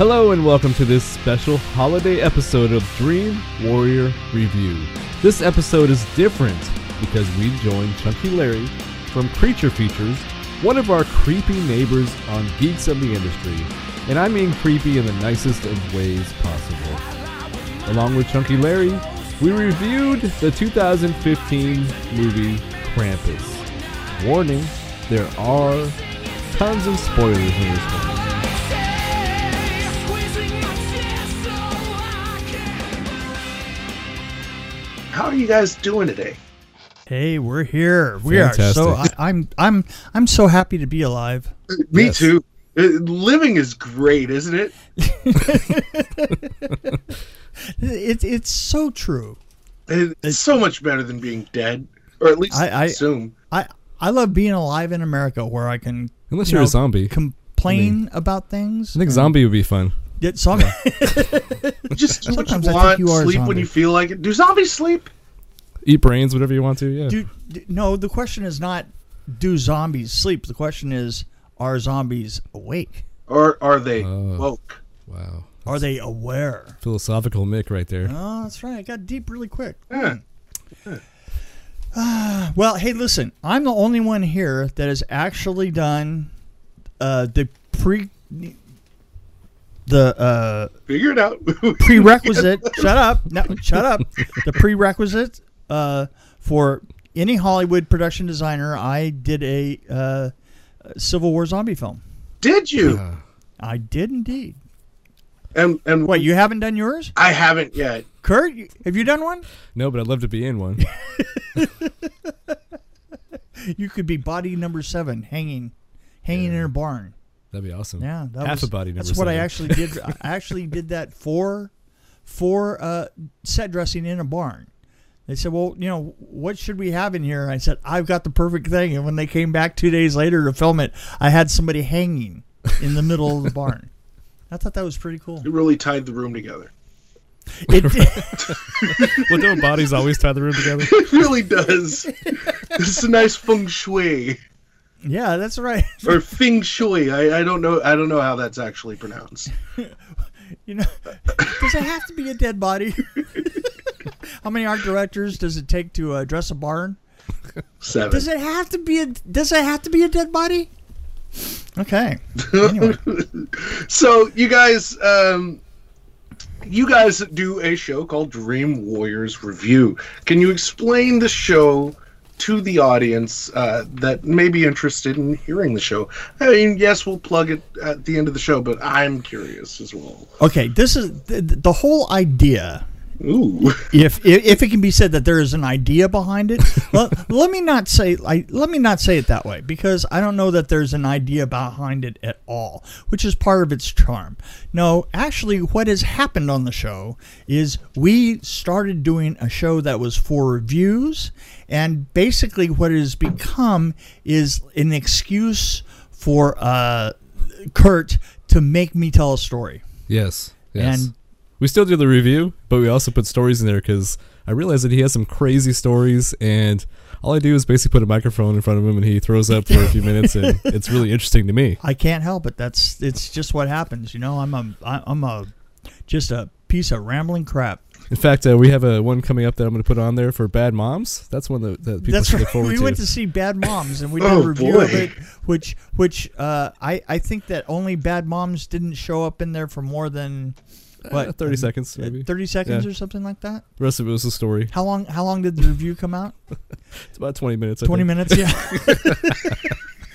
Hello and welcome to this special holiday episode of Dream Warrior Review. This episode is different because we joined Chunky Larry from Creature Features, one of our creepy neighbors on Geeks of the Industry, and I mean creepy in the nicest of ways possible. Along with Chunky Larry, we reviewed the 2015 movie Krampus. Warning, there are tons of spoilers in this one. How are you guys doing today? Hey, we're here. We are so. I, Fantastic. I'm I'm I'm so happy to be alive. Me Yes. too. Uh, Living is great, isn't it? It's it's so true. It's so much better than being dead, or at least I- I, I- assume. I I love being alive in America where I can Unless you you're know, a zombie. complain about things. I think and zombie would be fun. Get some. Just do what you Sometimes I think want. you are a sleep when you feel like it. Do zombies sleep? Eat brains, whatever you want to. Yeah. do, do- no, the question is not do zombies sleep. The question is are zombies awake? Or are they Oh. woke? wow. Are they aware? Philosophical Mick right there. Oh, that's right. I got deep really quick. Yeah. Well, hey, listen. I'm the only one here that has actually done uh, the pre the uh, Figure it out. prerequisite. shut up. No, shut up. The prerequisite uh, for any Hollywood production designer. I did a uh, Civil War zombie film. Did you? Uh, I did indeed. And and What you haven't done yours, I haven't yet. Kurt? Have you done one? no, but I'd love to be in one. You could be body number seven, hanging, hanging in a barn. That'd be awesome. Yeah, that Half was, a body number That's what I actually did. I actually did that for for uh, set dressing in a barn. They said, "Well, you know, what should we have in here?" I said, "I've got the perfect thing." And when they came back two days later to film it, I had somebody hanging in the middle of the barn. I thought that was pretty cool. It really tied the room together. It did. well, don't bodies always tie the room together? It really does. it's a nice feng shui yeah, that's right. or feng shui. I, I don't know. I don't know how that's actually pronounced. You know, does it have to be a dead body? How many art directors does it take to uh, dress a barn? Seven. Does it have to be a Does it have to be a dead body? Okay. Anyway, So you guys, um, you guys do a show called Dream Warriors Review. Can you explain the show to the audience uh, that may be interested in hearing the show? I mean, yes, we'll plug it at the end of the show, but I'm curious as well. okay. This is the, the whole idea. Ooh, If, if it can be said that there is an idea behind it, let, let me not say I, let me not say it that way because I don't know that there's an idea behind it at all, which is part of its charm. No, actually, what has happened on the show is we started doing a show that was for reviews, and basically what it has become is an excuse for uh, Kurt to make me tell a story. Yes. Yes. And we still do the review, but we also put stories in there because I realize that he has some crazy stories, and all I do is basically put a microphone in front of him, and he throws up for a few minutes, and it's really interesting to me. I can't help it. That's it's just what happens. You know, I'm a I- I'm a just a piece of rambling crap. In fact, uh, we have a one coming up that I'm going to put on there for bad moms. That's one that, that people That's should right. look forward We to. went to see Bad Moms and we did Oh, a review boy. of it, which which uh, I I think that only Bad Moms didn't show up in there for more than what Uh, 30 seconds, uh, maybe. thirty seconds Yeah. or something like that. The rest of it was a story. How long how long did the review come out? It's about 20 minutes. I Twenty think. minutes. Yeah.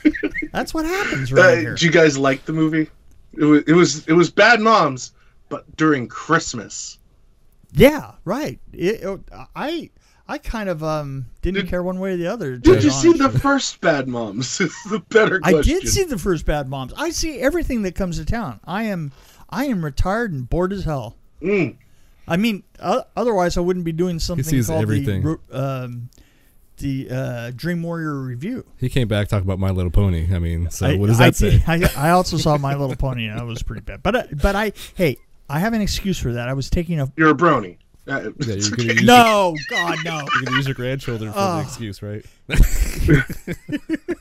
That's what happens right uh, here. did you guys like the movie? It was it was it was Bad Moms, but during Christmas. Yeah, right. It, it- I I kind of um didn't Did- care one way or the other. to Did be you see honest. the first Bad Moms? Is the better I did see the first Bad Moms. I see everything that comes to town. I am I am retired and bored as hell. Mm. I mean, uh, otherwise I wouldn't be doing something sees called everything. the um, the uh, Dream Warrior review. He came back talking about My Little Pony. I mean, so I, what does I, that say? I, I also saw My Little Pony and that was pretty bad. But uh, but I hey I have an excuse for that. I was taking a You're a brony. Uh, Yeah, you're okay. use No, God, no. You're gonna use your grandchildren for Oh. the excuse, right?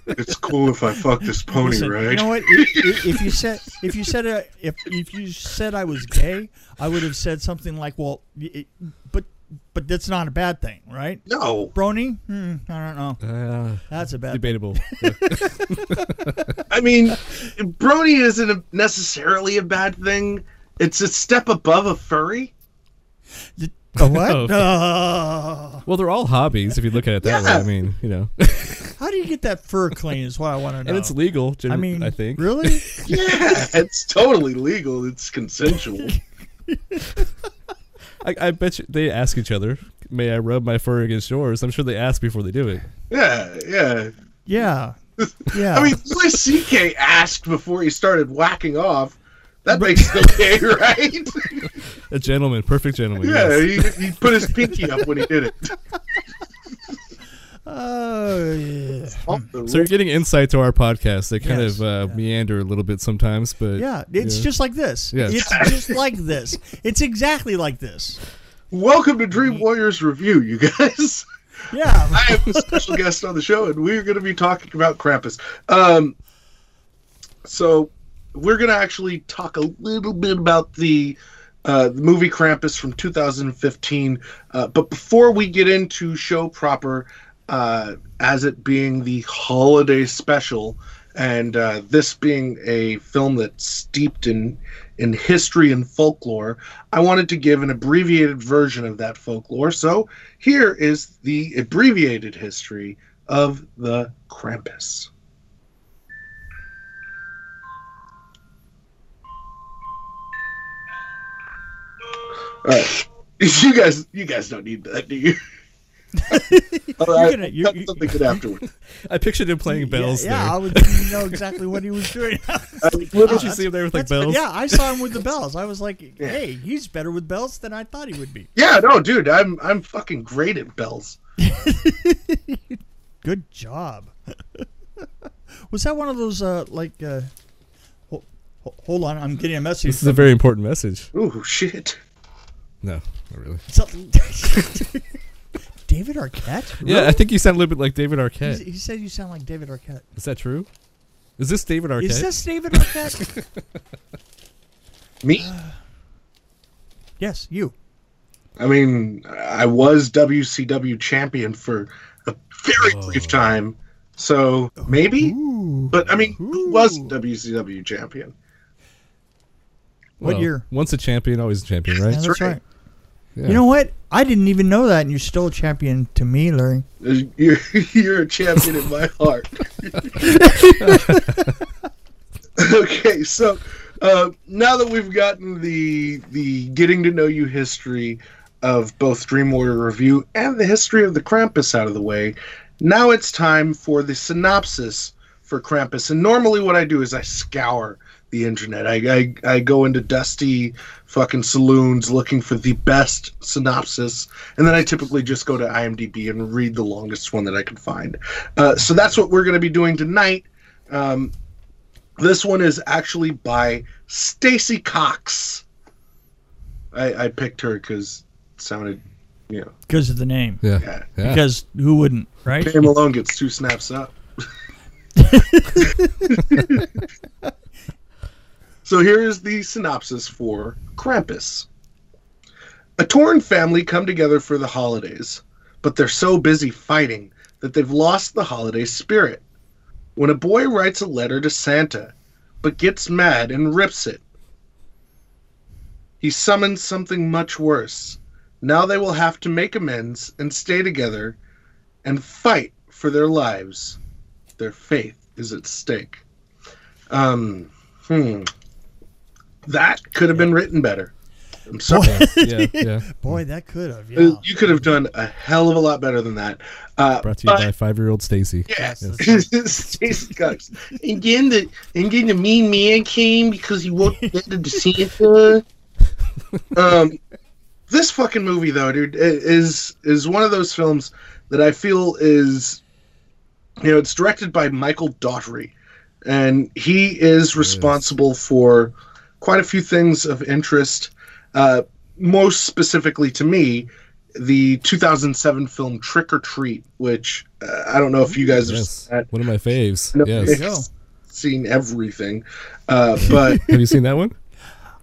It's cool if I fuck this pony, Listen, right? You know what? If, if you said if you said uh, if if you said I was gay, I would have said something like, "Well, it, but but that's not a bad thing, right?" No, Brony? Hmm, I don't know. Uh, That's a bad. Thing. debatable. Yeah. I mean, Brony isn't a, necessarily a bad thing. It's a step above a furry. A what? Oh. Uh, well, they're all hobbies if you look at it that way. I mean, you know, how do you get that fur clean? Is what I want to know. and it's legal. I mean, I think. really? Yeah, it's totally legal. It's consensual. I, I bet you they ask each other, "May I rub my fur against yours?" I'm sure they ask before they do it. Yeah, yeah. Yeah. Yeah. I mean, Louis C.K. asked before he started whacking off. That makes it okay, right? A gentleman, perfect gentleman. yeah, yes. he, he put his pinky up when he did it. Oh, yeah. So you're getting insight to our podcast. They kind Yes, of uh, yeah. meander a little bit sometimes, but Yeah, it's yeah. just like this. Yes. It's just like this. It's exactly like this. Welcome to Dream Warriors Review, you guys. Yeah. I have a special guest on the show, and we're going to be talking about Krampus. Um, so we're going to actually talk a little bit about the uh, the movie Krampus from 2015. Uh, but before we get into show proper, uh, as it being the holiday special, and uh, this being a film that's steeped in in history and folklore, I wanted to give an abbreviated version of that folklore. So here is the abbreviated history of the Krampus. All right, you guys, you guys don't need that, do you? All right, gonna- I'll you- cut you- something good afterwards. I pictured him playing bells Yeah, yeah I there. was didn't know exactly what he was doing. I Did literally- you see him there with like bells? Yeah, I saw him with the bells. I was like, hey, he's better with bells than I thought he would be. yeah, no, dude, I'm I'm fucking great at bells. Good job. was that one of those uh like uh ho- ho- hold on, I'm getting a message. This is a very important message. Oh shit. No, not really. So- David Arquette? Yeah, I think you sound a little bit like David He, Arquette. he said you sound like David Arquette. Is that true? Is this David Arquette? Is this David Arquette? Me? yes, you. I mean, I was WCW champion for a very oh. brief time, so maybe. Ooh. But I mean, who was WCW champion? What Well, year? Once a champion, always a champion, Yeah, right? that's right. right. Yeah. You know what? I didn't even know that, and you're still a champion to me, Larry. You're you're a champion in my heart. okay, so uh, now that we've gotten the the getting to know you history of both Dream Warrior Review and the history of the Krampus out of the way, now it's time for the synopsis for Krampus. And normally, what I do is I scour the internet. I, I, I go into dusty fucking saloons looking for the best synopsis, and then I typically just go to IMDb and read the longest one that I can find. Uh, so that's what we're going to be doing tonight. Um, this one is actually by Stacy Cox. I, I picked her because it sounded, you know, Because of the name. Yeah. yeah. yeah. Because who wouldn't, right? Name alone gets two snaps up. so here is the synopsis for Krampus. A torn family come together for the holidays, but they're so busy fighting that they've lost the holiday spirit. When a boy writes a letter to Santa, but gets mad and rips it, he summons something much worse. Now they will have to make amends and stay together and fight for their lives. Their faith is at stake. Um, hmm. That could have been written better. I'm sorry. yeah, yeah. Boy, that could have. Yeah. You could have done a hell of a lot better than that. Uh, Brought to you but- by five-year-old Stacy. Yes. Yes. Stacy Cox. And then the and then the mean man came because he wanted to Santa. Um, this fucking movie though, dude, is is one of those films that I feel is, you know, it's directed by Michael Dougherty, and he is responsible for quite a few things of interest. Uh, most specifically to me, the 2007 film Trick or Treat, which uh, I don't know if you guys have Yes, seen that. one of my faves. No, yes. seen everything, uh, but Have you seen that one?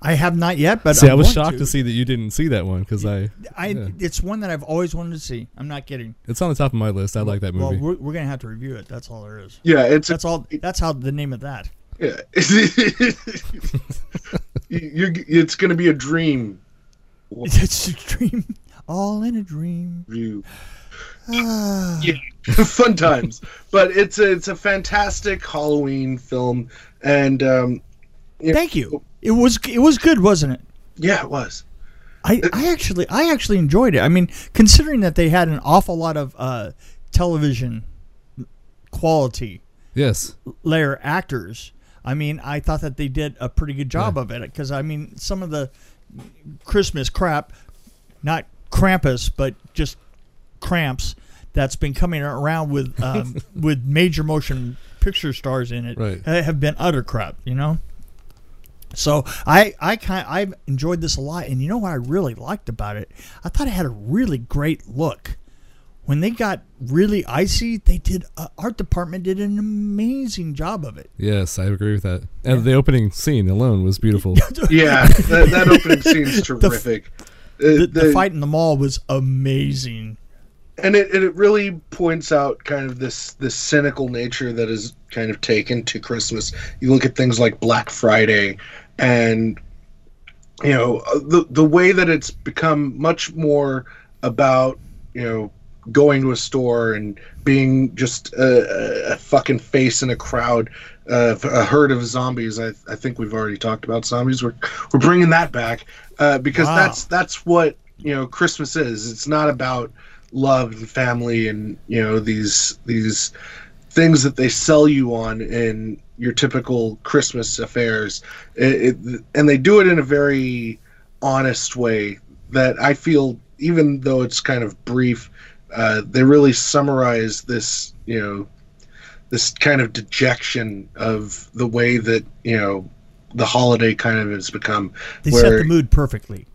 I have not yet, but see, I'm I was going shocked to. to. see that you didn't see that one because I, I yeah. it's one that I've always wanted to see. I'm not kidding. it's on the top of my list. I like that Well, movie. we're, we're gonna have to review it. That's all there is. yeah, it's a That's all. That's how the name of that. Yeah. you, it's going to be a dream It's a dream, all in a dream. view. yeah, fun times. But it's a, it's a fantastic Halloween film, and um, Yeah. Thank you. It was it was good, wasn't it? yeah, it was. I, I actually I actually enjoyed it. I mean, considering that they had an awful lot of uh, television quality yes. layer actors, I mean, I thought that they did a pretty good job of it. Because I mean, some of the Christmas crap, not Krampus, but just cramps that's been coming around with um, with major motion picture stars in it Right. have been utter crap. You know. So I I kind I've enjoyed this a lot, and you know what I really liked about it? I thought it had a really great look. When they got really icy, they did uh, art department did an amazing job of it. Yes, I agree with that. And the opening scene alone was beautiful. Yeah, that, that opening scene's terrific. Uh, The, the the- fight in the mall was amazing. and it, and it really points out kind of this this cynical nature that is kind of taken to Christmas. You look at things like Black Friday, and you know uh, the the way that it's become much more about you know going to a store and being just a, a- fucking face in a crowd, uh, a herd of zombies. I, I think we've already talked about zombies. We're we're bringing that back uh, because Wow. that's that's what you know Christmas is. It's not about love and family and you know these these things that they sell you on in your typical Christmas affairs, it, it, and they do it in a very honest way that I feel, even though it's kind of brief, uh, they really summarize this, you know, this kind of dejection of the way that you know the holiday kind of has become. They set the mood perfectly.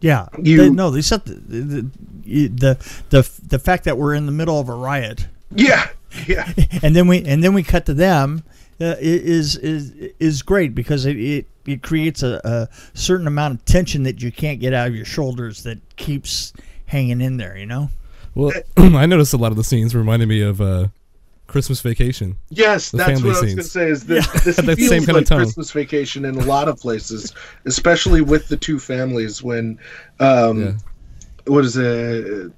Yeah, You- they, no, they set the the, the the the fact that we're in the middle of a riot, yeah, yeah, and then we and then we cut to them uh, is is is great because it it, it creates a, a certain amount of tension that you can't get out of your shoulders that keeps hanging in there. You know. Well, I noticed a lot of the scenes reminded me of uh, Christmas Vacation. Yes, The that's family what I was going to say. Is that this Had that feels same kinda like tone. Christmas Vacation in a lot of places, especially with the two families. When, um, Yeah. what is it?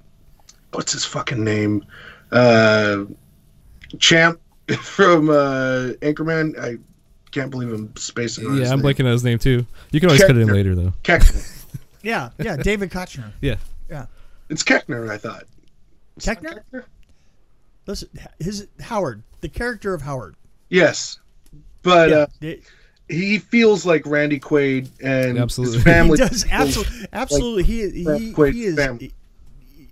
What's his fucking name? Uh, Champ from uh, Anchorman. I can't believe I'm spacing on his Yeah, I'm name. blanking on his name too. You can always cut it in later though. Keckner. Yeah, yeah, David Koechner. Yeah. Yeah, It's Keckner, I thought. It's not Keckner? listen, his Howard, the character of Howard. Yes, but Yeah, uh, it- he feels like Randy Quaid and Absolutely. his family. he does feels- absolutely, absolutely. he Brad he, he is family.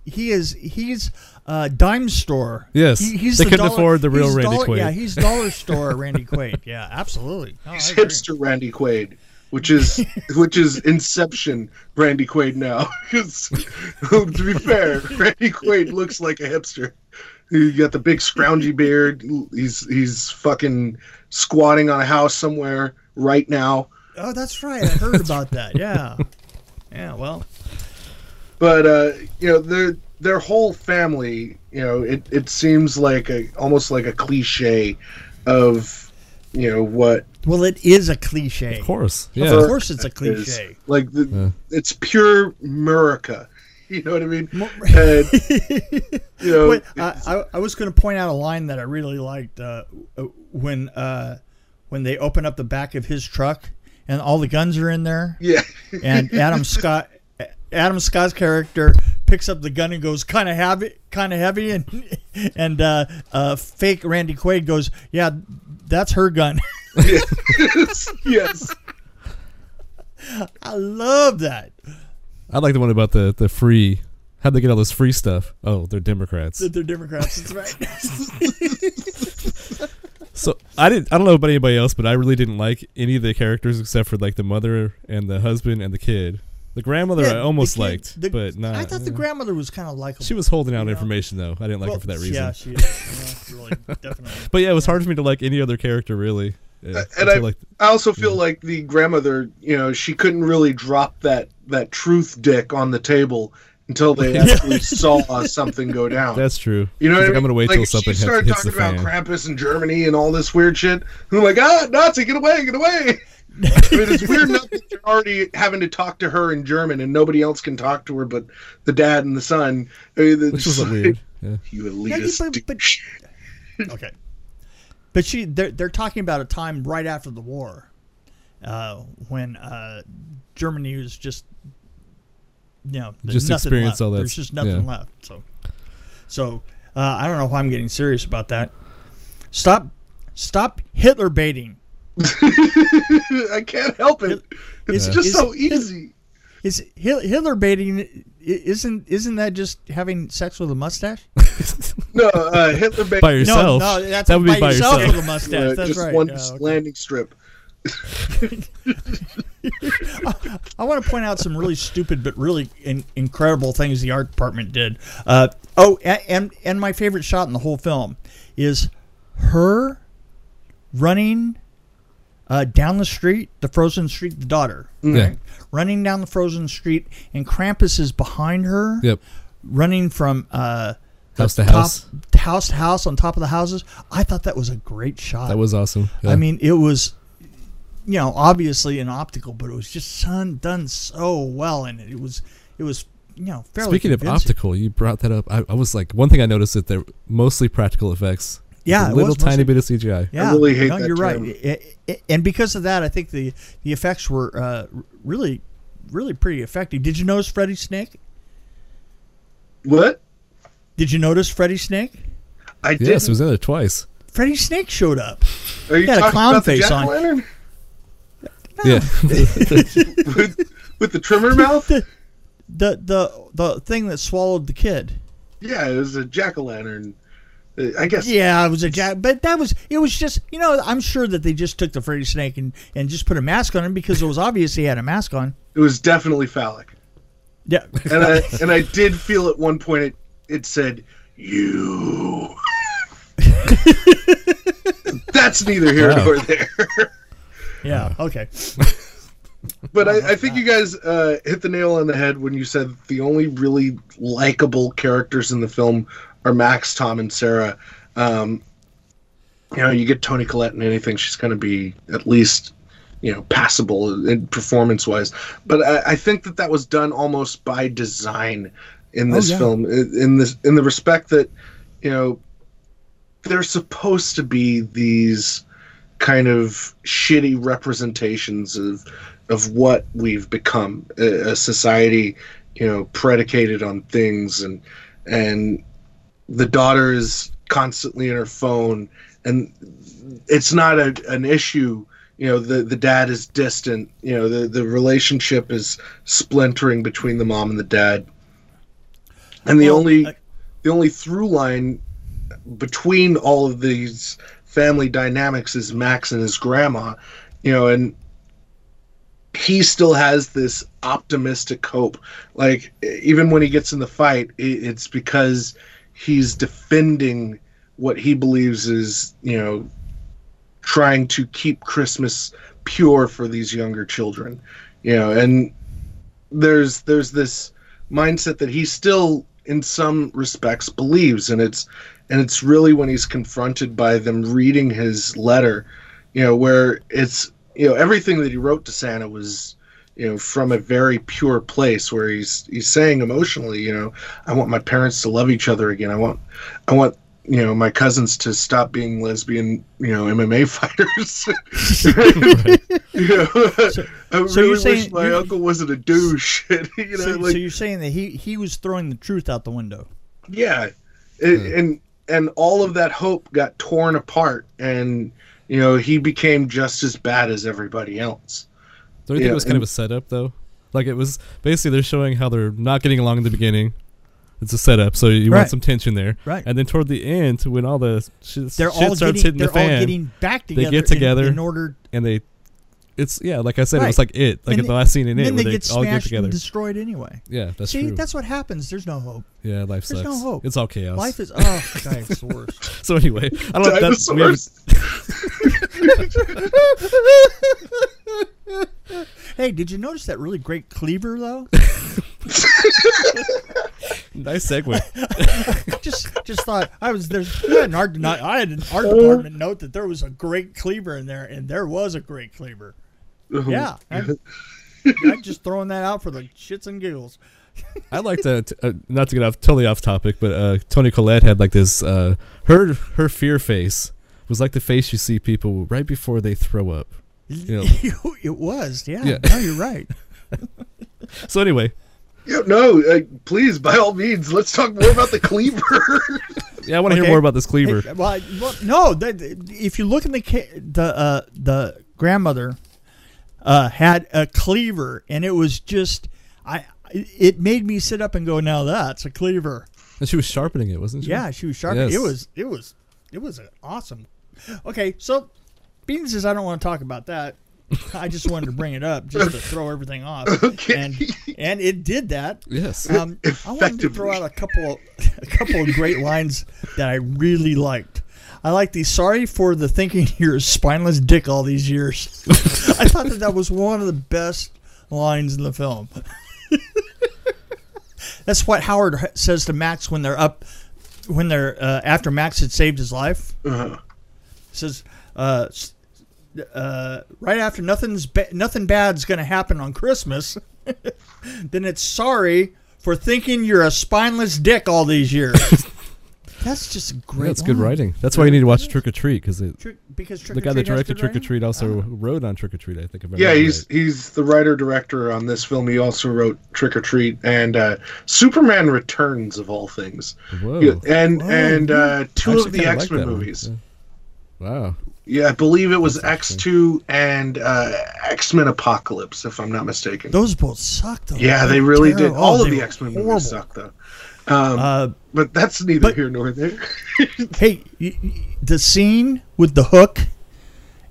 he is he's uh, dime store. Yes, He- he's they the couldn't dollar- afford the real Randy dollar- Quaid. Yeah, he's dollar store Randy Quaid. Yeah, absolutely. No, He's hipster Randy Quaid, which is which is Inception Randy Quaid now. 'Cause, to be fair, Randy Quaid looks like a hipster. He got the big scroungy beard. He's he's fucking squatting on a house somewhere right now. Oh, that's right. I heard about that. Yeah, yeah. Well, But uh, you know, their their whole family, you know, it, it seems like a almost like a cliche of you know what well, it is a cliche. Of course. Of course, it's a is. cliche. Like the, Yeah. it's pure America. You know what I mean? And, you know, Wait, I, I, I was going to point out a line that I really liked uh, uh, when uh, when they open up the back of his truck and all the guns are in there, yeah, and Adam Scott Adam Scott's character picks up the gun and goes kind of heavy, kind of heavy, and and uh, uh, fake Randy Quaid goes, yeah, that's her gun. Yes, yes. I love that. I like the one about the the free. How'd they get all this free stuff? Oh, they're Democrats. That they're Democrats. That's right. So I didn't. I don't know about anybody else, but I really didn't like any of the characters except for like the mother and the husband and the kid. The grandmother Yeah, I the almost kid- liked, the- but not. I thought the grandmother was kind of likable. she was holding out you know? information though. I didn't like Well, her for that reason. Yeah, she is. Yeah, really, definitely. But yeah, it was hard for me to like any other character really. Yeah, and until, I, like I also feel like the grandmother, you know, she couldn't really drop that that truth dick on the table until they actually saw something go down. that's true. you know, She's what I like, mean? I'm gonna wait like, till something she hits, started hits the talking about fan. Krampus in Germany and all this weird shit. I'm like, ah, Nazi, get away, get away. I mean, it's weird enough that you're already having to talk to her in German and nobody else can talk to her but the dad and the son. I mean, it's Which was like, weird. Yeah. You Yeah, elitist but- but- Okay. But she, they're, they're talking about a time right after the war, uh, when uh, Germany was just, you know, just nothing experience left. all that There's just nothing yeah. left. So, so uh, I don't know why I'm getting serious about that. Stop, stop Hitler baiting. I can't help it. It's Is- just is- so easy. Is Hit- Hitler baiting? I- Isn't isn't that just having sex with a mustache? No, uh, Hitler ba- By yourself. No, no, that's that would by be by yourself yourself. with a mustache. uh, that's just right. one Yeah, okay. landing strip. I want to point out some really stupid but really in, incredible things the art department did. Uh, oh, a- and and my favorite shot in the whole film is her running uh, down the street, the frozen street, the daughter, Yeah. right? running down the frozen street, and Krampus is behind her, Yep. running from uh, House to top- house. house to house on top of the houses. I thought that was a great shot. That was awesome. Yeah. I mean, it was, you know, obviously an optical, but it was just done done so well, and it was it was you know fairly. Speaking of optical, you brought that up. I, I was like, one thing I noticed that they're mostly practical effects. Yeah, a little was tiny mostly- bit of CGI. Yeah, really hate no, that you're term. right, I- I- and because of that, I think the the effects were uh, really really pretty effective. Did you notice Freddy Snake? What? Did you notice Freddy Snake? I Yes, didn't. it was in there twice. Freddy Snake showed up. Are you he had a talking clown about the face on. jack-o'-lantern? Yeah. with, with the trimmer mouth? The, the the the thing that swallowed the kid. Yeah, it was a jack o' lantern. I guess. Yeah, it was a jack, but that was it. Was just you know I'm sure that they just took the Freddy Snake and and just put a mask on him because it was obvious he had a mask on. It was definitely phallic. Yeah, And I and I did feel at one point it it said you. That's neither here Wow. nor there. yeah, okay. But I, I think you guys uh, hit the nail on the head when you said the only really likable characters in the film are Max, Tom, and Sarah. Um, you know, you get Toni Collette in anything, she's going to be at least, you know, passable in performance wise. But I, I think that that was done almost by design in Oh, this yeah. film, in in this in the respect that, you know, they're supposed to be these kind of shitty representations of of what we've become a, a society you know predicated on things and and the daughter is constantly in her phone and it's not a, an issue you know the the dad is distant you know the the relationship is splintering between the mom and the dad and the Well, only I- the only through line between all of these family dynamics is Max and his grandma, you know, and he still has this optimistic hope. Like even when he gets in the fight, it's because he's defending what he believes is, you know, trying to keep Christmas pure for these younger children, you know, and there's there's this mindset that he still in some respects believes and it's and it's really when he's confronted by them reading his letter you know where it's you know everything that he wrote to santa was you know from a very pure place where he's he's saying emotionally you know i want my parents to love each other again. I want i want you know my cousins to stop being lesbian you know mma fighters. You know i so you're really wish saying- my uncle wasn't a douche you know So, like so you're saying that he he was throwing the truth out the window? yeah, It- hmm. and and all of that hope got torn apart, and you know he became just as bad as everybody else. Don't you think Yeah, it was kind of a setup though? Like it was basically they're showing how they're not getting along in the beginning. It's a setup, so you Right. want some tension there, Right. And then toward the end, when all the shit, They're shit all starts getting hitting the fan, all getting back together. They get together. in, order. and they it's yeah, like I said, it was like it, like And the last scene in it, where they get all get smashed together. and destroyed anyway. yeah, that's See, true. that's what happens. There's no hope. yeah, life there's sucks. no hope. It's all chaos. Life is oh, it's so anyway, I don't know. If that, we haven't- Dinosaurs. Hey, did you notice that really great cleaver though? nice segue. just just thought I was there's I had an art not, I had an art department note that there was a great cleaver in there, and there was a great cleaver. Yeah, I, I'm just throwing that out for the shits and giggles. I like to, t- uh, not to get off totally off topic, but uh, Toni Collette had like this. Uh, her her fear face was like the face you see people right before they throw up. You know. it was, yeah. Yeah. No, you're right. So anyway, Yeah, no, uh, please, by all means, let's talk more about the cleaver. yeah, I want to Okay. hear more about this cleaver. Hey, well, I- well, no. That, if you look in the ca- the uh, the grandmother uh, had a cleaver, and it was just I. It made me sit up and go, "Now that's a cleaver." And she was sharpening it, wasn't she? Yeah, she was sharp. Yes. It was it was it was an awesome. Okay, so Bean says I don't want to talk about that. I just wanted to bring it up just to throw everything off. Okay. And and it did that. Yes. Um, I wanted to throw out a couple a couple of great lines that I really liked. I like the sorry for the thinking you're a spineless dick all these years. I thought that that was one of the best lines in the film. That's what Howard says to Max when they're up, when they're uh, after Max had saved his life. Uh, Says, uh, uh, right after nothing's ba- nothing bad's gonna happen on Christmas, then it's sorry for thinking you're a spineless dick all these years. That's just a great. That's good writing. That's why you need to watch Trick or Treat because the Trick, because Trick guy that directed Trick or? Treat also Uh-huh. wrote on Trick or Treat. I think. if yeah, he's right. he's the writer director on this film. He also wrote Trick or Treat and uh, Superman Returns of all things. Whoa. Yeah, and Whoa. and uh, two actually of the X Men that one. movies. Yeah. Wow. Yeah, I believe it was X two and uh, X Men Apocalypse, if I'm not mistaken. Those both sucked. Though. yeah, They're they really did. All Oh, of the X Men movies suck, though. Um, Uh, but that's neither but- here nor there. hey, y- y- the scene with the hook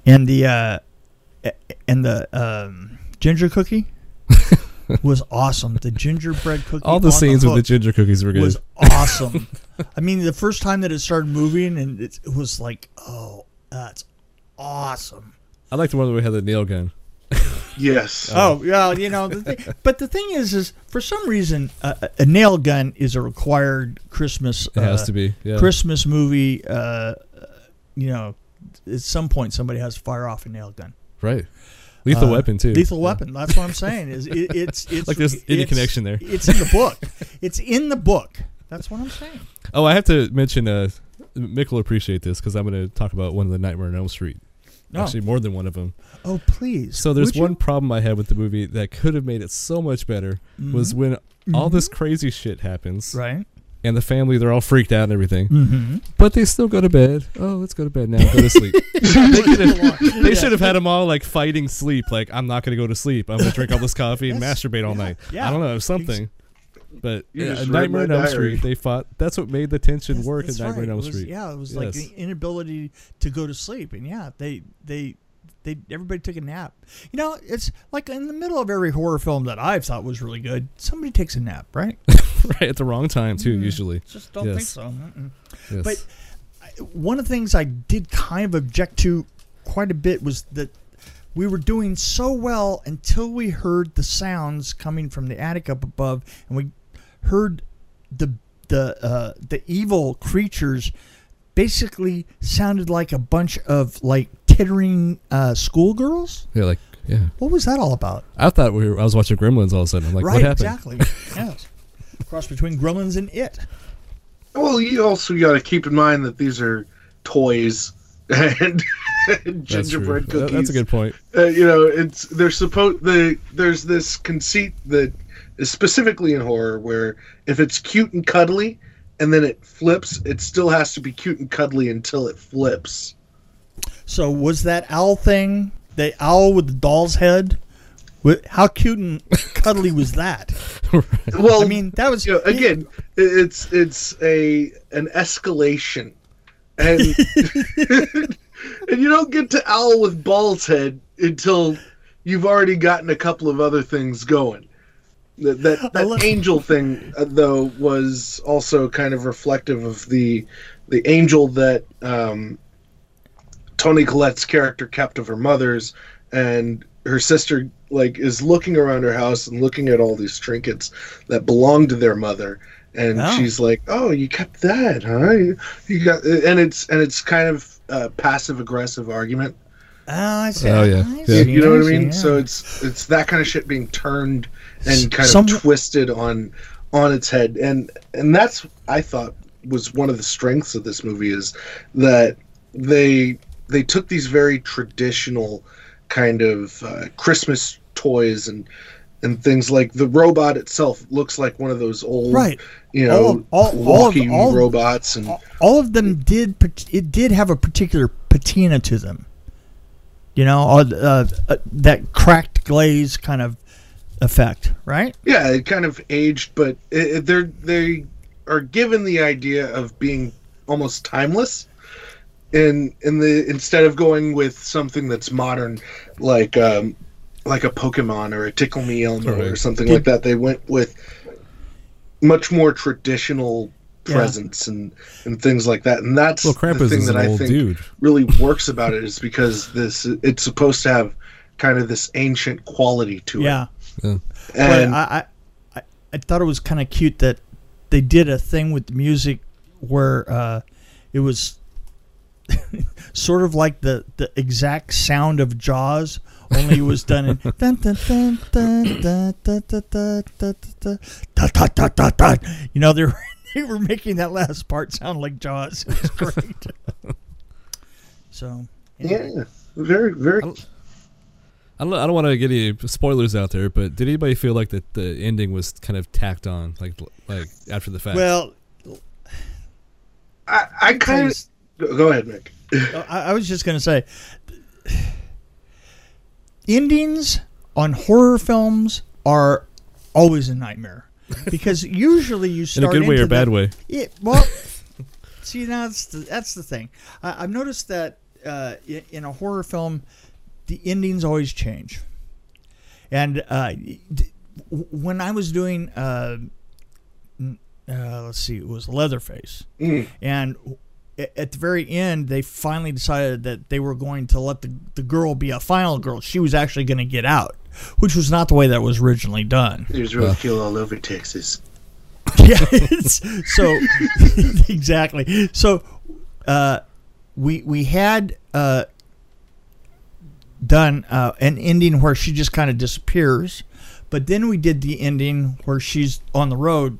and the uh, and the um, ginger cookie was awesome. The gingerbread cookie. All the on scenes with the ginger cookies were good. was awesome. I mean, the first time that it started moving, and it, it was like, oh, that's awesome. I like the one where we had the nail gun. yes. Oh, yeah, you know, the thing, but the thing is, is for some reason, uh, a- a nail gun is a required Christmas. It has uh, to be. Yeah. Christmas movie. Uh, you know, at some point, somebody has to fire off a nail gun. Right. Lethal Uh, Weapon too. Lethal Weapon. That's what I'm saying. Is it, it's it's Like there's any connection there. It's in the book. It's in the book. That's what I'm saying. Oh, I have to mention. Uh, Mick will appreciate this because I'm going to talk about one of the Nightmare on Elm Street. No. Actually, more than one of them. Oh, please. So there's Would you? one problem I had with the movie that could have made it so much better was when all this crazy shit happens Mm-hmm. right. and the family they're all freaked out and everything, Mm-hmm. but they still go to bed. Oh, let's go to bed now. Go to sleep. they could have, they should have had them all like fighting sleep. Like I'm not going to go to sleep. I'm going to drink all this coffee and masturbate all yeah, night. yeah. I don't know something. But uh, just Nightmare on Elm. Street, they fought. That's what made the tension That's- work that's at Nightmare right. on Elm was- Street. Yeah, it was like the inability to go to sleep, and yeah, they they they everybody took a nap. You know, it's like in the middle of every horror film that I've thought was really good, somebody takes a nap, right? right at the wrong time too. Mm-hmm. Usually, Just don't think so. Yes. But one of the things I did kind of object to quite a bit was that we were doing so well until we heard the sounds coming from the attic up above, and we heard the the uh, the evil creatures basically sounded like a bunch of like tittering uh, schoolgirls. yeah, like yeah. What was that all about? I thought we were. I was watching Gremlins all of a sudden. I'm like, right, what happened? exactly. yes, cross between Gremlins and It. Well, you also got to keep in mind that these are toys and, and That's gingerbread cookies. That's a good point. uh, you know, it's they're supposed the there's this conceit that is specifically in horror where if it's cute and cuddly and then it flips, it still has to be cute and cuddly until it flips. So was that owl thing the owl with the doll's head? How cute and cuddly was that? Well, I mean, that was you know, again, it's it's a an escalation, and and you don't get to owl with ball's head until you've already gotten a couple of other things going. That that, that love- angel thing uh, though was also kind of reflective of the the angel that um, Toni Collette's character kept of her mother's, and her sister like is looking around her house and looking at all these trinkets that belong to their mother, and Oh. she's like, "Oh, you kept that, huh? You, you got," and it's and it's kind of a passive aggressive argument. Oh, I see. Oh, yeah. I Yeah. see, You know what I mean? yeah. So it's it's that kind of shit being turned and kind of twisted on on its head, and and that's I thought was one of the strengths of this movie is that they they took these very traditional kind of uh, Christmas toys and and things like the robot itself looks like one of those old right. you All know of- all- all of- walking all robots and all of them did it did have a particular patina to them you know uh, uh, that cracked glaze kind of effect right Yeah, it kind of aged, but it, it- they're they are given the idea of being almost timeless, and in the instead of going with something that's modern, like um, like a Pokemon or a Tickle Me Elmo or something Did- like that, they went with much more traditional Yeah. and and things like that, and that's Well, the Krampus thing that I think dude. really works about it is because this it's supposed to have kind of this ancient quality to it. Yeah Yeah. but I, I I- i thought it was kind of cute that they did a thing with the music where uh it was sort of like the the exact sound of jaws only it was done in dun, dun, dun, dun, dun, dun, dun, dun, dun, dun, dun, dun, dun, dun, dun. you know they were they were making that last part sound like jaws it was great so Yeah, very, very. I don't, I don't want to get any spoilers out there, but did anybody feel like that the ending was kind of tacked on, like like after the fact? well I, I kind of go ahead, Nick. I, I was just going to say endings on horror films are always a nightmare because usually you start in a good way into or bad way. Yeah, well, see, that's the, that's the thing. I, I've noticed that uh, in, in a horror film, the endings always change. And uh, d- w- when I was doing, uh, uh, let's see, it was Leatherface, Mm. and at the very end, they finally decided that they were going to let the, the girl be a final girl. She was actually going to get out, which was not the way that was originally done. There's Well. roadkill all over Texas. yeah it's, so exactly so uh we we had uh done uh an ending where she just kind of disappears. But then we did the ending where she's on the road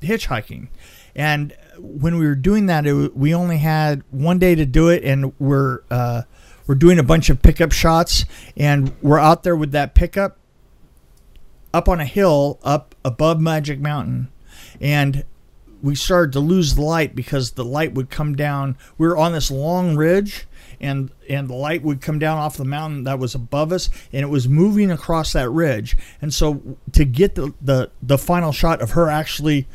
hitchhiking. And when we were doing that it, we only had one day to do it and we're uh we're doing a bunch of pickup shots and we're out there with that pickup up on a hill up above Magic Mountain, and we started to lose the light because the light would come down. We were on this long ridge, and and the light would come down off the mountain that was above us, and it was moving across that ridge. And so to get the the, the final shot of her actually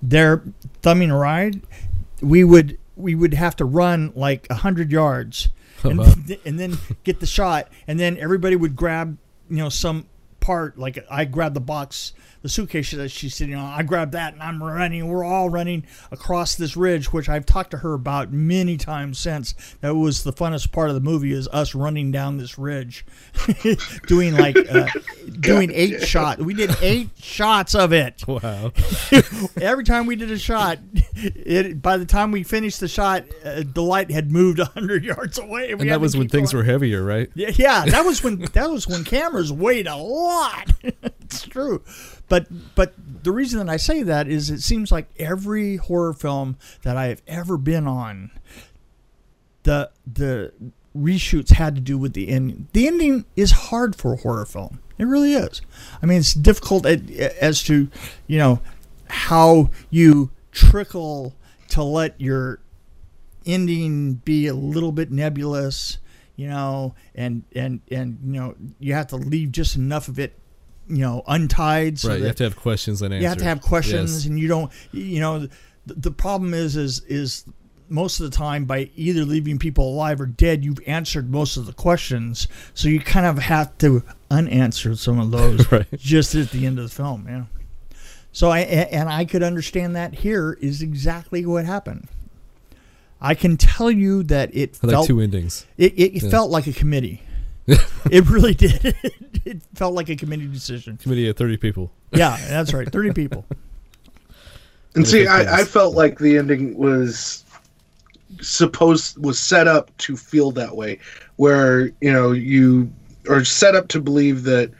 there thumbing a ride, we would we would have to run like a hundred yards, oh, and, wow. and then get the shot, and then everybody would grab you know some part like I grabbed the box, the suitcase that she's sitting on. I grabbed that, and I'm running. We're all running across this ridge, which I've talked to her about many times since. That was the funnest part of the movie is us running down this ridge, doing like uh, doing eight shots. We did eight shots of it Wow. every time we did a shot, it by the time we finished the shot, uh, the light had moved hundred yards away. And that was when things were heavier, right? Yeah, yeah, that was when that was when cameras weighed a lot. it's true, but but the reason that I say that is it seems like every horror film that I have ever been on, the the reshoots had to do with the ending. The ending is hard for a horror film. It really is. I mean, it's difficult as to you know how you trickle to let your ending be a little bit nebulous, you know, and and and you know you have to leave just enough of it, you know, untied. So right. You have to have questions and answers. you have to have questions, Yes. and you don't. You know, the, the problem is is is most of the time by either leaving people alive or dead, you've answered most of the questions. So you kind of have to unanswered some of those Right. just at the end of the film. Yeah. So I and I could understand that here is exactly what happened. I can tell you that it I like felt two endings. it, it, it Yeah. felt like a committee. it really did. it felt like a committee decision. Committee of thirty people. Yeah, that's right. Thirty people. And see, I, I felt like the ending was supposed was set up to feel that way, where you know you are set up to believe that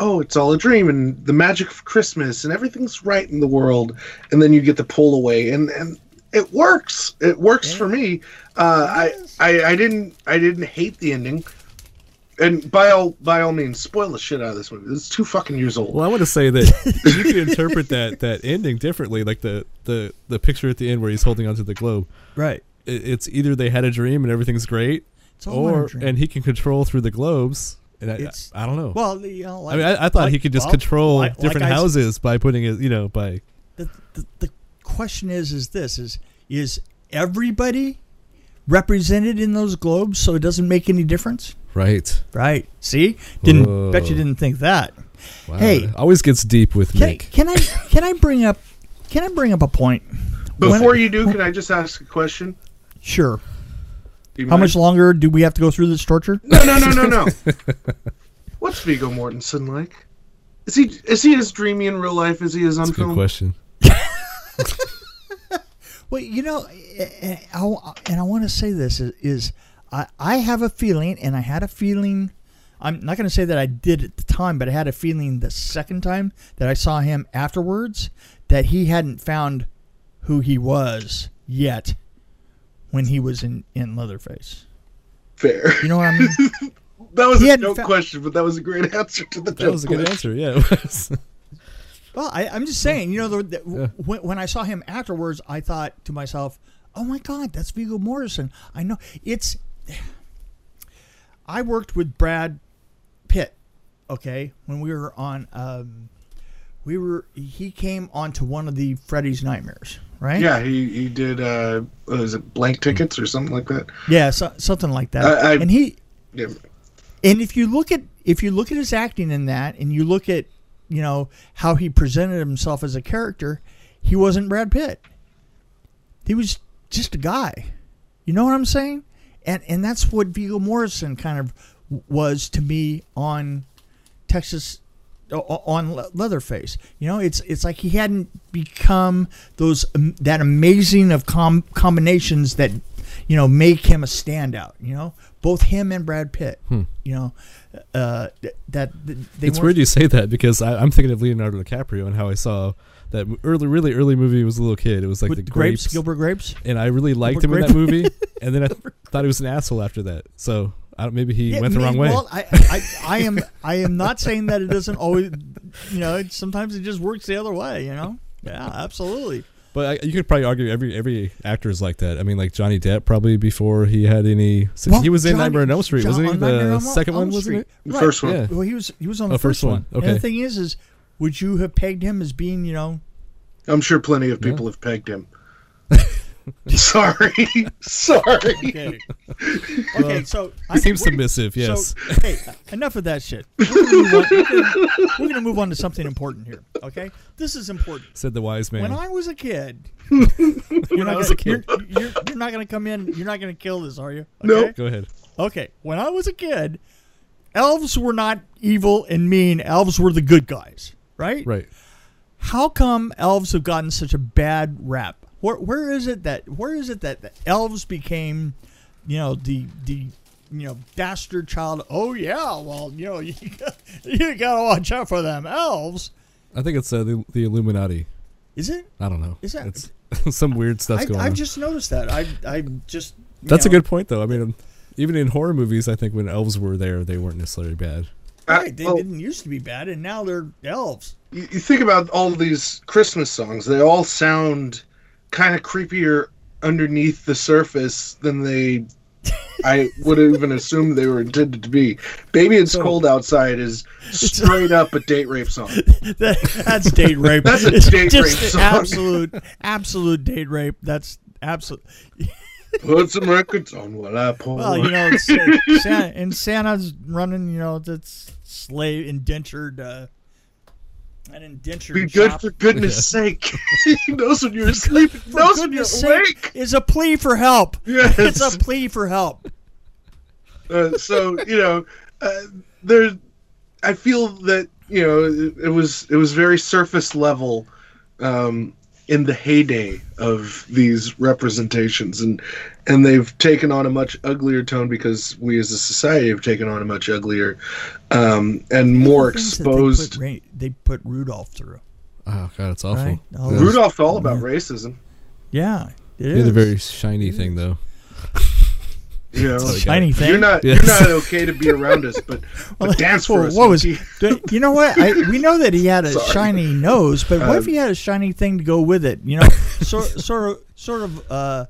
oh it's all a dream and the magic of Christmas and everything's right in the world, and then you get the pull away and and it works. It works Yeah. for me. Uh, I, I I didn't I didn't hate the ending. And by all by all means, spoil the shit out of this movie. It's two fucking years old. Well, I want to say that you can interpret that that ending differently. Like the the the picture at the end where he's holding onto the globe. Right. It, it's either they had a dream and everything's great, It's all in a or dream. and he can control through the globes. And I, It's- I, don't know. well, you know, like, I mean, I, I thought like- he could just well, control like- like different I s- houses by putting it, you know, by the, the, the question is is this is is everybody represented in those globes so it doesn't make any difference right. right see didn't Whoa. bet you didn't think that Wow. Hey. Always gets deep with can, Nick. can i can i bring up can i bring up a point Before When- you do, can I just ask a question? sure how mind? much longer do we have to go through this torture No, no, no, no, no. What's Viggo Mortensen like? Is he is he as dreamy in real life as he is on That's a good question. Well, you know, eh, eh, I- and I want to say this is, is I, I have a feeling, and I had a feeling. I'm not going to say that I did at the time, but I had a feeling the second time that I saw him afterwards that he hadn't found who he was yet when he was in in Leatherface. Fair. You know what I mean? That was He a joke fa- question, but that was a great answer to the. That was a good question. answer. Yeah, it was. Well, I, I'm just saying, you know, the, the, Yeah. when, when I saw him afterwards, I thought to myself, "Oh my God, that's Viggo Morrison." I know it's. I worked with Brad Pitt, okay, when we were on. Um, we were. He came onto one of the Freddy's Nightmares, right? Yeah, he he did. Uh, what was it blank tickets or something like that? yeah, so, something like that. I- I- and he, Yeah. and if you look at if you look at his acting in that, and you look at you know how he presented himself as a character, he wasn't Brad Pitt. He was just a guy. You know what I'm saying? And and that's what Viggo Morrison kind of was to me on Texas on Leatherface. You know, it's it's like he hadn't become those um, that amazing of com- combinations that you know make him a standout. You know, both him and Brad Pitt. You know, uh, that they it's weird you say that because I, I'm thinking of Leonardo DiCaprio and how I saw that early, really early movie was a little kid. It was like with the grapes, grapes, Gilbert Grapes. and I really liked him Gilbert in that movie. and then I thought he was an asshole after that. So maybe he Yeah, went the wrong way. Well, I, I, I am I am not saying that it doesn't always, you know, sometimes it just works the other way. You know. Yeah, absolutely. But I, you could probably argue every every actor is like that. I mean, like Johnny Depp probably before he had any. Well, he was in Johnny- Nightmare on Elm Street, John- wasn't he? on Nightmare The Elm- second Elm one, wasn't it? The Right. first one. Yeah. Well, he was he was on oh, the Oh, first, first one. one. And the thing is, is would you have pegged him as being, you know, I'm sure plenty of people have pegged him. Sorry, sorry. okay, okay, so He seems we're- submissive. Yes. So, hey, enough of that shit. We're gonna, move on, gonna, we're gonna move on to something important here. Okay, this is important. Said the wise man. When I was a kid, When you're I not was a gonna, kid. You're, you're, you're not gonna come in. You're not gonna kill this, are you? No. Okay? Go ahead. Okay, when I was a kid, elves were not evil and mean. Elves were the good guys, right? Right. How come elves have gotten such a bad rap? Where where is it that where is it that the elves became, you know, the the you know bastard child? Oh yeah, well you know you got, you gotta watch out for them elves. I think it's uh, the, the Illuminati. Is it? I don't know. Is that- It's some weird stuff I, going I've on? just noticed that. I I just you That's a good point, though. I mean, um, even in horror movies, I think when elves were there, they weren't necessarily bad. right. They Uh, well, didn't used to be bad, and now they're elves. you, you think about all these Christmas songs; they all sound kind of creepier underneath the surface than they. I would even assume they were intended to be. "Baby, It's Cold Outside" is straight up a date rape song. That- that's date rape. That's a It's date just rape song. absolute, absolute date rape. That's absolute. Put some records on while I pour. Well, you know, it's, uh, Santa, and Santa's running. You know, that's slave indentured. Uh, an indentured. Be good shop. for goodness sake. he knows when you're asleep. He For knows when you're goodness awake. sake, is a plea for help. Yes. It's a plea for help. Uh, so you know, uh, there. I feel that you know it, it was it was very surface level um, in the heyday of these representations, and and they've taken on a much uglier tone because we as a society have taken on a much uglier um, and more Things that they exposed. put They put Rudolph through. Oh god, it's awful. Right? All Yeah. Rudolph's all about racism. Yeah, it He had a very shiny thing though. You know, That's all I got. shiny thing. you're not Yes. you're not okay to be around us, but, but dance for Well, us. what was? Mickey. do- You know what? I, we know that he had a Sorry. shiny nose, but what if Um, he had a shiny thing to go with it? You know, sort sort of sort of uh,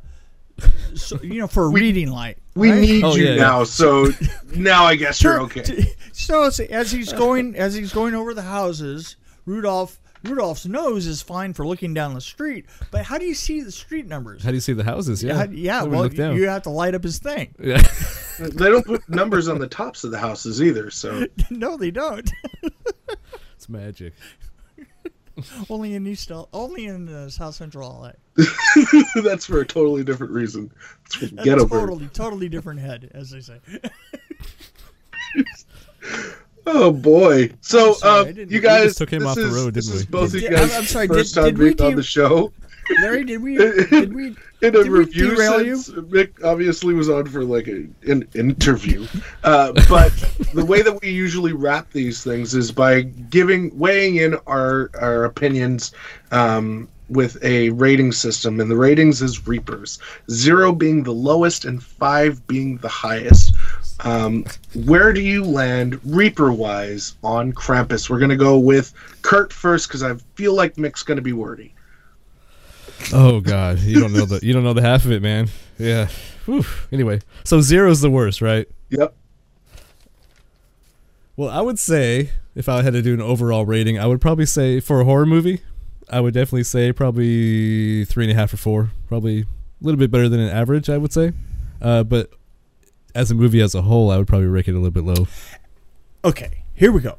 so, you know, for a reading light. We right? need Oh, you yeah, yeah. now, so now I guess you're okay. So as- as he's going as he's going over the houses, Rudolph Rudolph's nose is fine for looking down the street, but how do you see the street numbers? How do you see the houses? Yeah, How- yeah. Nobody Well, look you have to light up his thing. Yeah. They don't put numbers on the tops of the houses either, so no, they don't. it's magic. only in East, L- only in uh, South Central LA. that's for a totally different reason. It's for That's ghetto bird. totally, totally different head, as they say. Oh boy! So, I'm sorry, didn't- you guys took him this off the is- road, this didn't we? both Did- you guys' I'm sorry, first did- time did we being on the show. Larry, did we? Did we? In a review derail you? sense, Mick obviously was on for like a, an interview, uh, but the way that we usually wrap these things is by giving weighing in our our opinions um, with a rating system, and the ratings is Reapers, zero being the lowest and five being the highest. Um, where do you land Reaper wise on Krampus? We're gonna go with Kurt first because I feel like Mick's gonna be wordy. Oh god, you don't know the you don't know the half of it, man. Yeah. Whew. Anyway, so zero's the worst, right? Yep. Well, I would say if I had to do an overall rating, I would probably say for a horror movie, I would definitely say probably three and a half or four. Probably a little bit better than an average, I would say. Uh, but as a movie as a whole, I would probably rate it a little bit low. Okay, here we go.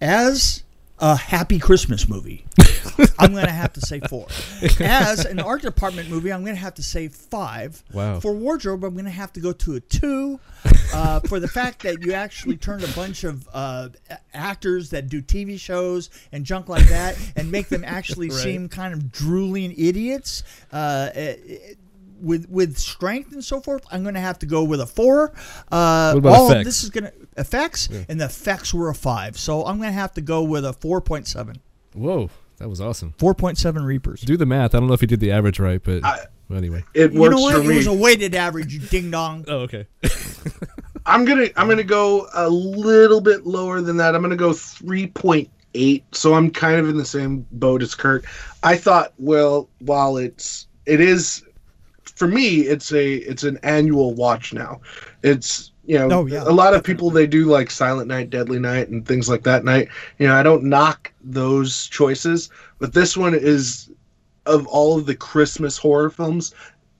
As a happy Christmas movie, I'm going to have to say four. As an art department movie, I'm going to have to say five. Wow. For wardrobe, I'm going to have to go to a two. Uh, for the fact that you actually turned a bunch of uh, actors that do TV shows and junk like that and make them actually Right. seem kind of drooling idiots. Uh, it- with with strength and so forth, I'm going to have to go with a four. Uh, What about all of this is going to effects, and the effects were a five. So I'm going to have to go with a four point seven. Whoa, that was awesome. Four point seven Reapers. Do the math. I don't know if you did the average right, but I- anyway. It works You works know what? for It was a weighted average. You ding dong. Oh, okay. I'm gonna I'm gonna go a little bit lower than that. I'm gonna go three point eight. So I'm kind of in the same boat as Kurt. I thought, well, while it's it is for me, it's a it's an annual watch now. It's you know Oh, yeah, a lot of people they do like Silent Night, Deadly Night, and things like that. Night, you know, I don't knock those choices, but this one is of all of the Christmas horror films,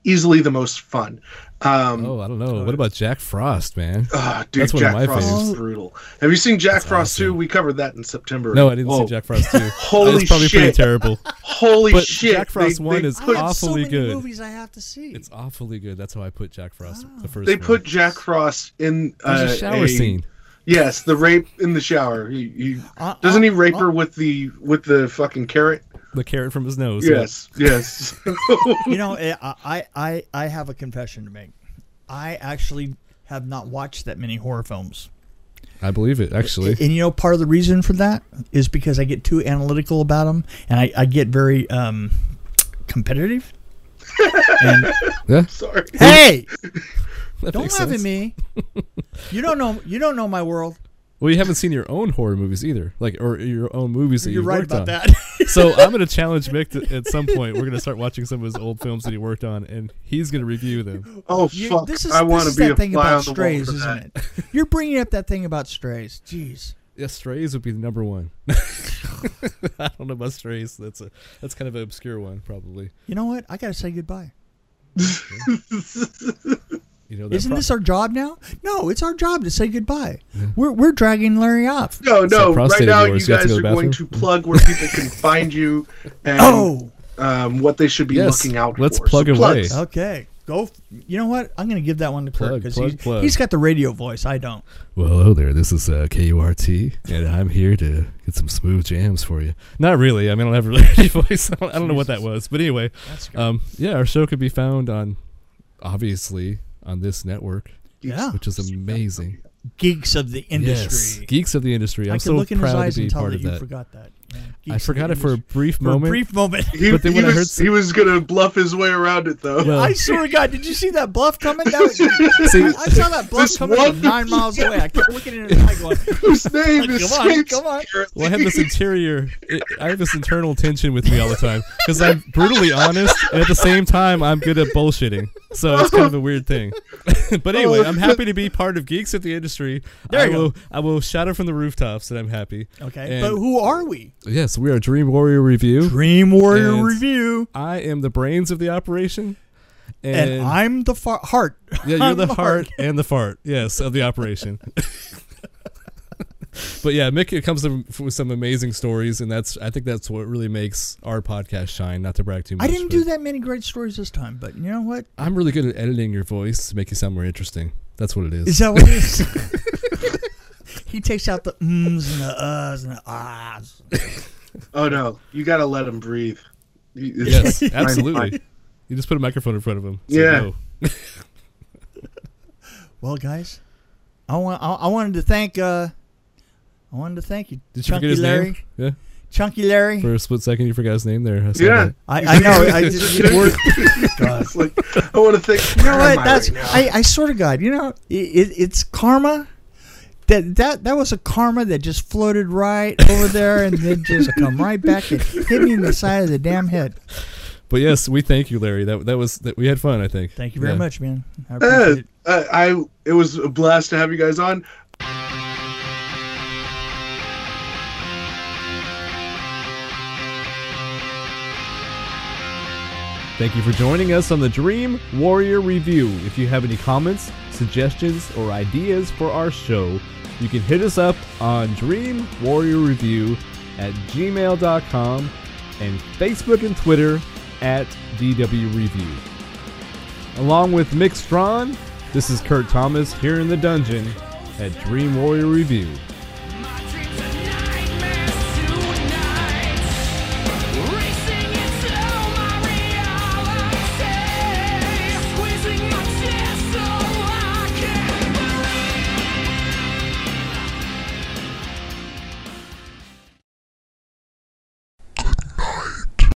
easily the most fun. Um, Oh, I don't know. What about Jack Frost, man? Ah, dude, That's one of Jack my Frost is brutal. Have you seen Jack Frost awesome. 2? We covered that in September. No, I didn't Whoa. see Jack Frost 2. Holy it's probably pretty shit. terrible. Holy But shit! Jack Frost they, 1 they is put, I have so awfully many good. movies I have to see. It's awfully good. That's how I put Jack Frost, the first they one. put Jack Frost in uh, There's a shower scene. Yes, the rape in the shower. He, he Uh, doesn't he uh, rape uh, her with the with the fucking carrot? The carrot from his nose. yeah. Yes, yes. You know, eh, I, I I have a confession to make. I actually have not watched that many horror films. I believe it, actually. And you know, part of the reason for that is because I get too analytical about them, and I, I get very um, competitive. and Yeah. Sorry. hey, That don't makes laugh sense. at me. You don't know. You don't know my world. Well, you haven't seen your own horror movies either, like or your own movies that You're you've right worked about on. that. so I'm going to challenge Mick to, at some point. We're going to start watching some of his old films that he worked on, and he's going to review them. Oh You- fuck! this is I want to be that a thing fly about on the wall strays, for isn't that. it? You're bringing up that thing about strays. Jeez. Yeah, Strays would be the number one. I don't know about Strays. That's a that's kind of an obscure one, probably. You know what? I gotta say goodbye. You know, that Isn't pro- this our job now? No, it's our job to say goodbye. We're we're dragging Larry off. No, So no. Right now, of you yours, you guys go are going to plug where people can find you and Oh, um, what they should be Yes, looking out for. let's plug So away. plugs. okay. Go. f- You know what? I'm going to give that one to Kurt because he's, he's got the radio voice. I don't. Well, hello there. This is uh, KURT, and I'm here to get some smooth jams for you. Not really. I mean, I don't have a radio voice. I don't, I don't know what that was, but anyway, That's good. um, yeah, our show could be found on, obviously, on this network, yeah. which is amazing. Geeks of the Yes, industry. geeks of the industry. I'm I could so look in his proud eyes to be and tell part that of you that. forgot that. Yeah, I forgot it for a brief for moment. a brief moment. He, But then he when I was, heard he was gonna bluff his way around it though. Well- I swear to God, did you see that bluff coming? That was, See- I, I saw that bluff coming one- from nine miles away. I kept looking in his eye going, Whose name Come is on, come on. Well, I have this interior, I have this internal tension with me all the time because I'm brutally honest, and at the same time, I'm good at bullshitting. So it's kind of a weird thing. but anyway, I'm happy to be part of Geeks at the Industry. There I you go. I will shout it from the rooftops that I'm happy. okay, And- but who are we? Yes, we are Dream Warrior Review. Dream Warrior And- Review. I am the brains of the operation, and, And, I'm the far- heart. yeah, you're I'm the heart and the fart, yes, of the operation. but yeah, Mick comes with some amazing stories, and that's I think that's what really makes our podcast shine. Not to brag too much. I didn't do that many great stories this time, but you know what? I'm really good at editing your voice to make you sound more interesting. That's what it is. Is that what it is? he takes out the ums and the uhs and the ahs. Oh no, you gotta let him breathe. You- yes, Fine, absolutely. You just put a microphone in front of him. Yeah. go. Well, guys, I want I, I wanted to thank uh, I wanted to thank you, Did you Chunky forget his Larry, name? Yeah. Chunky Larry. For a split second, you forgot his name there. I Yeah. I, I know. I just, you were- God. Like I want to think. You know what? That's I, I swear to God. You know, it, it, it's karma. That that that was a karma that just floated right over there and then just come right back and hit me in the side of the damn head. But yes, we thank you, Larry. That that was that we had fun. I think. Thank you very Yeah. much, man. I Uh, it. uh, I it was a blast to have you guys on. Thank you for joining us on the Dream Warrior Review. If you have any comments, suggestions, or ideas for our show, you can hit us up on Dream Warrior Review at gmail.com and Facebook and Twitter at DW Review. Along with Mick Strawn, this is Kurt Thomas here in the dungeon at Dream Warrior Review.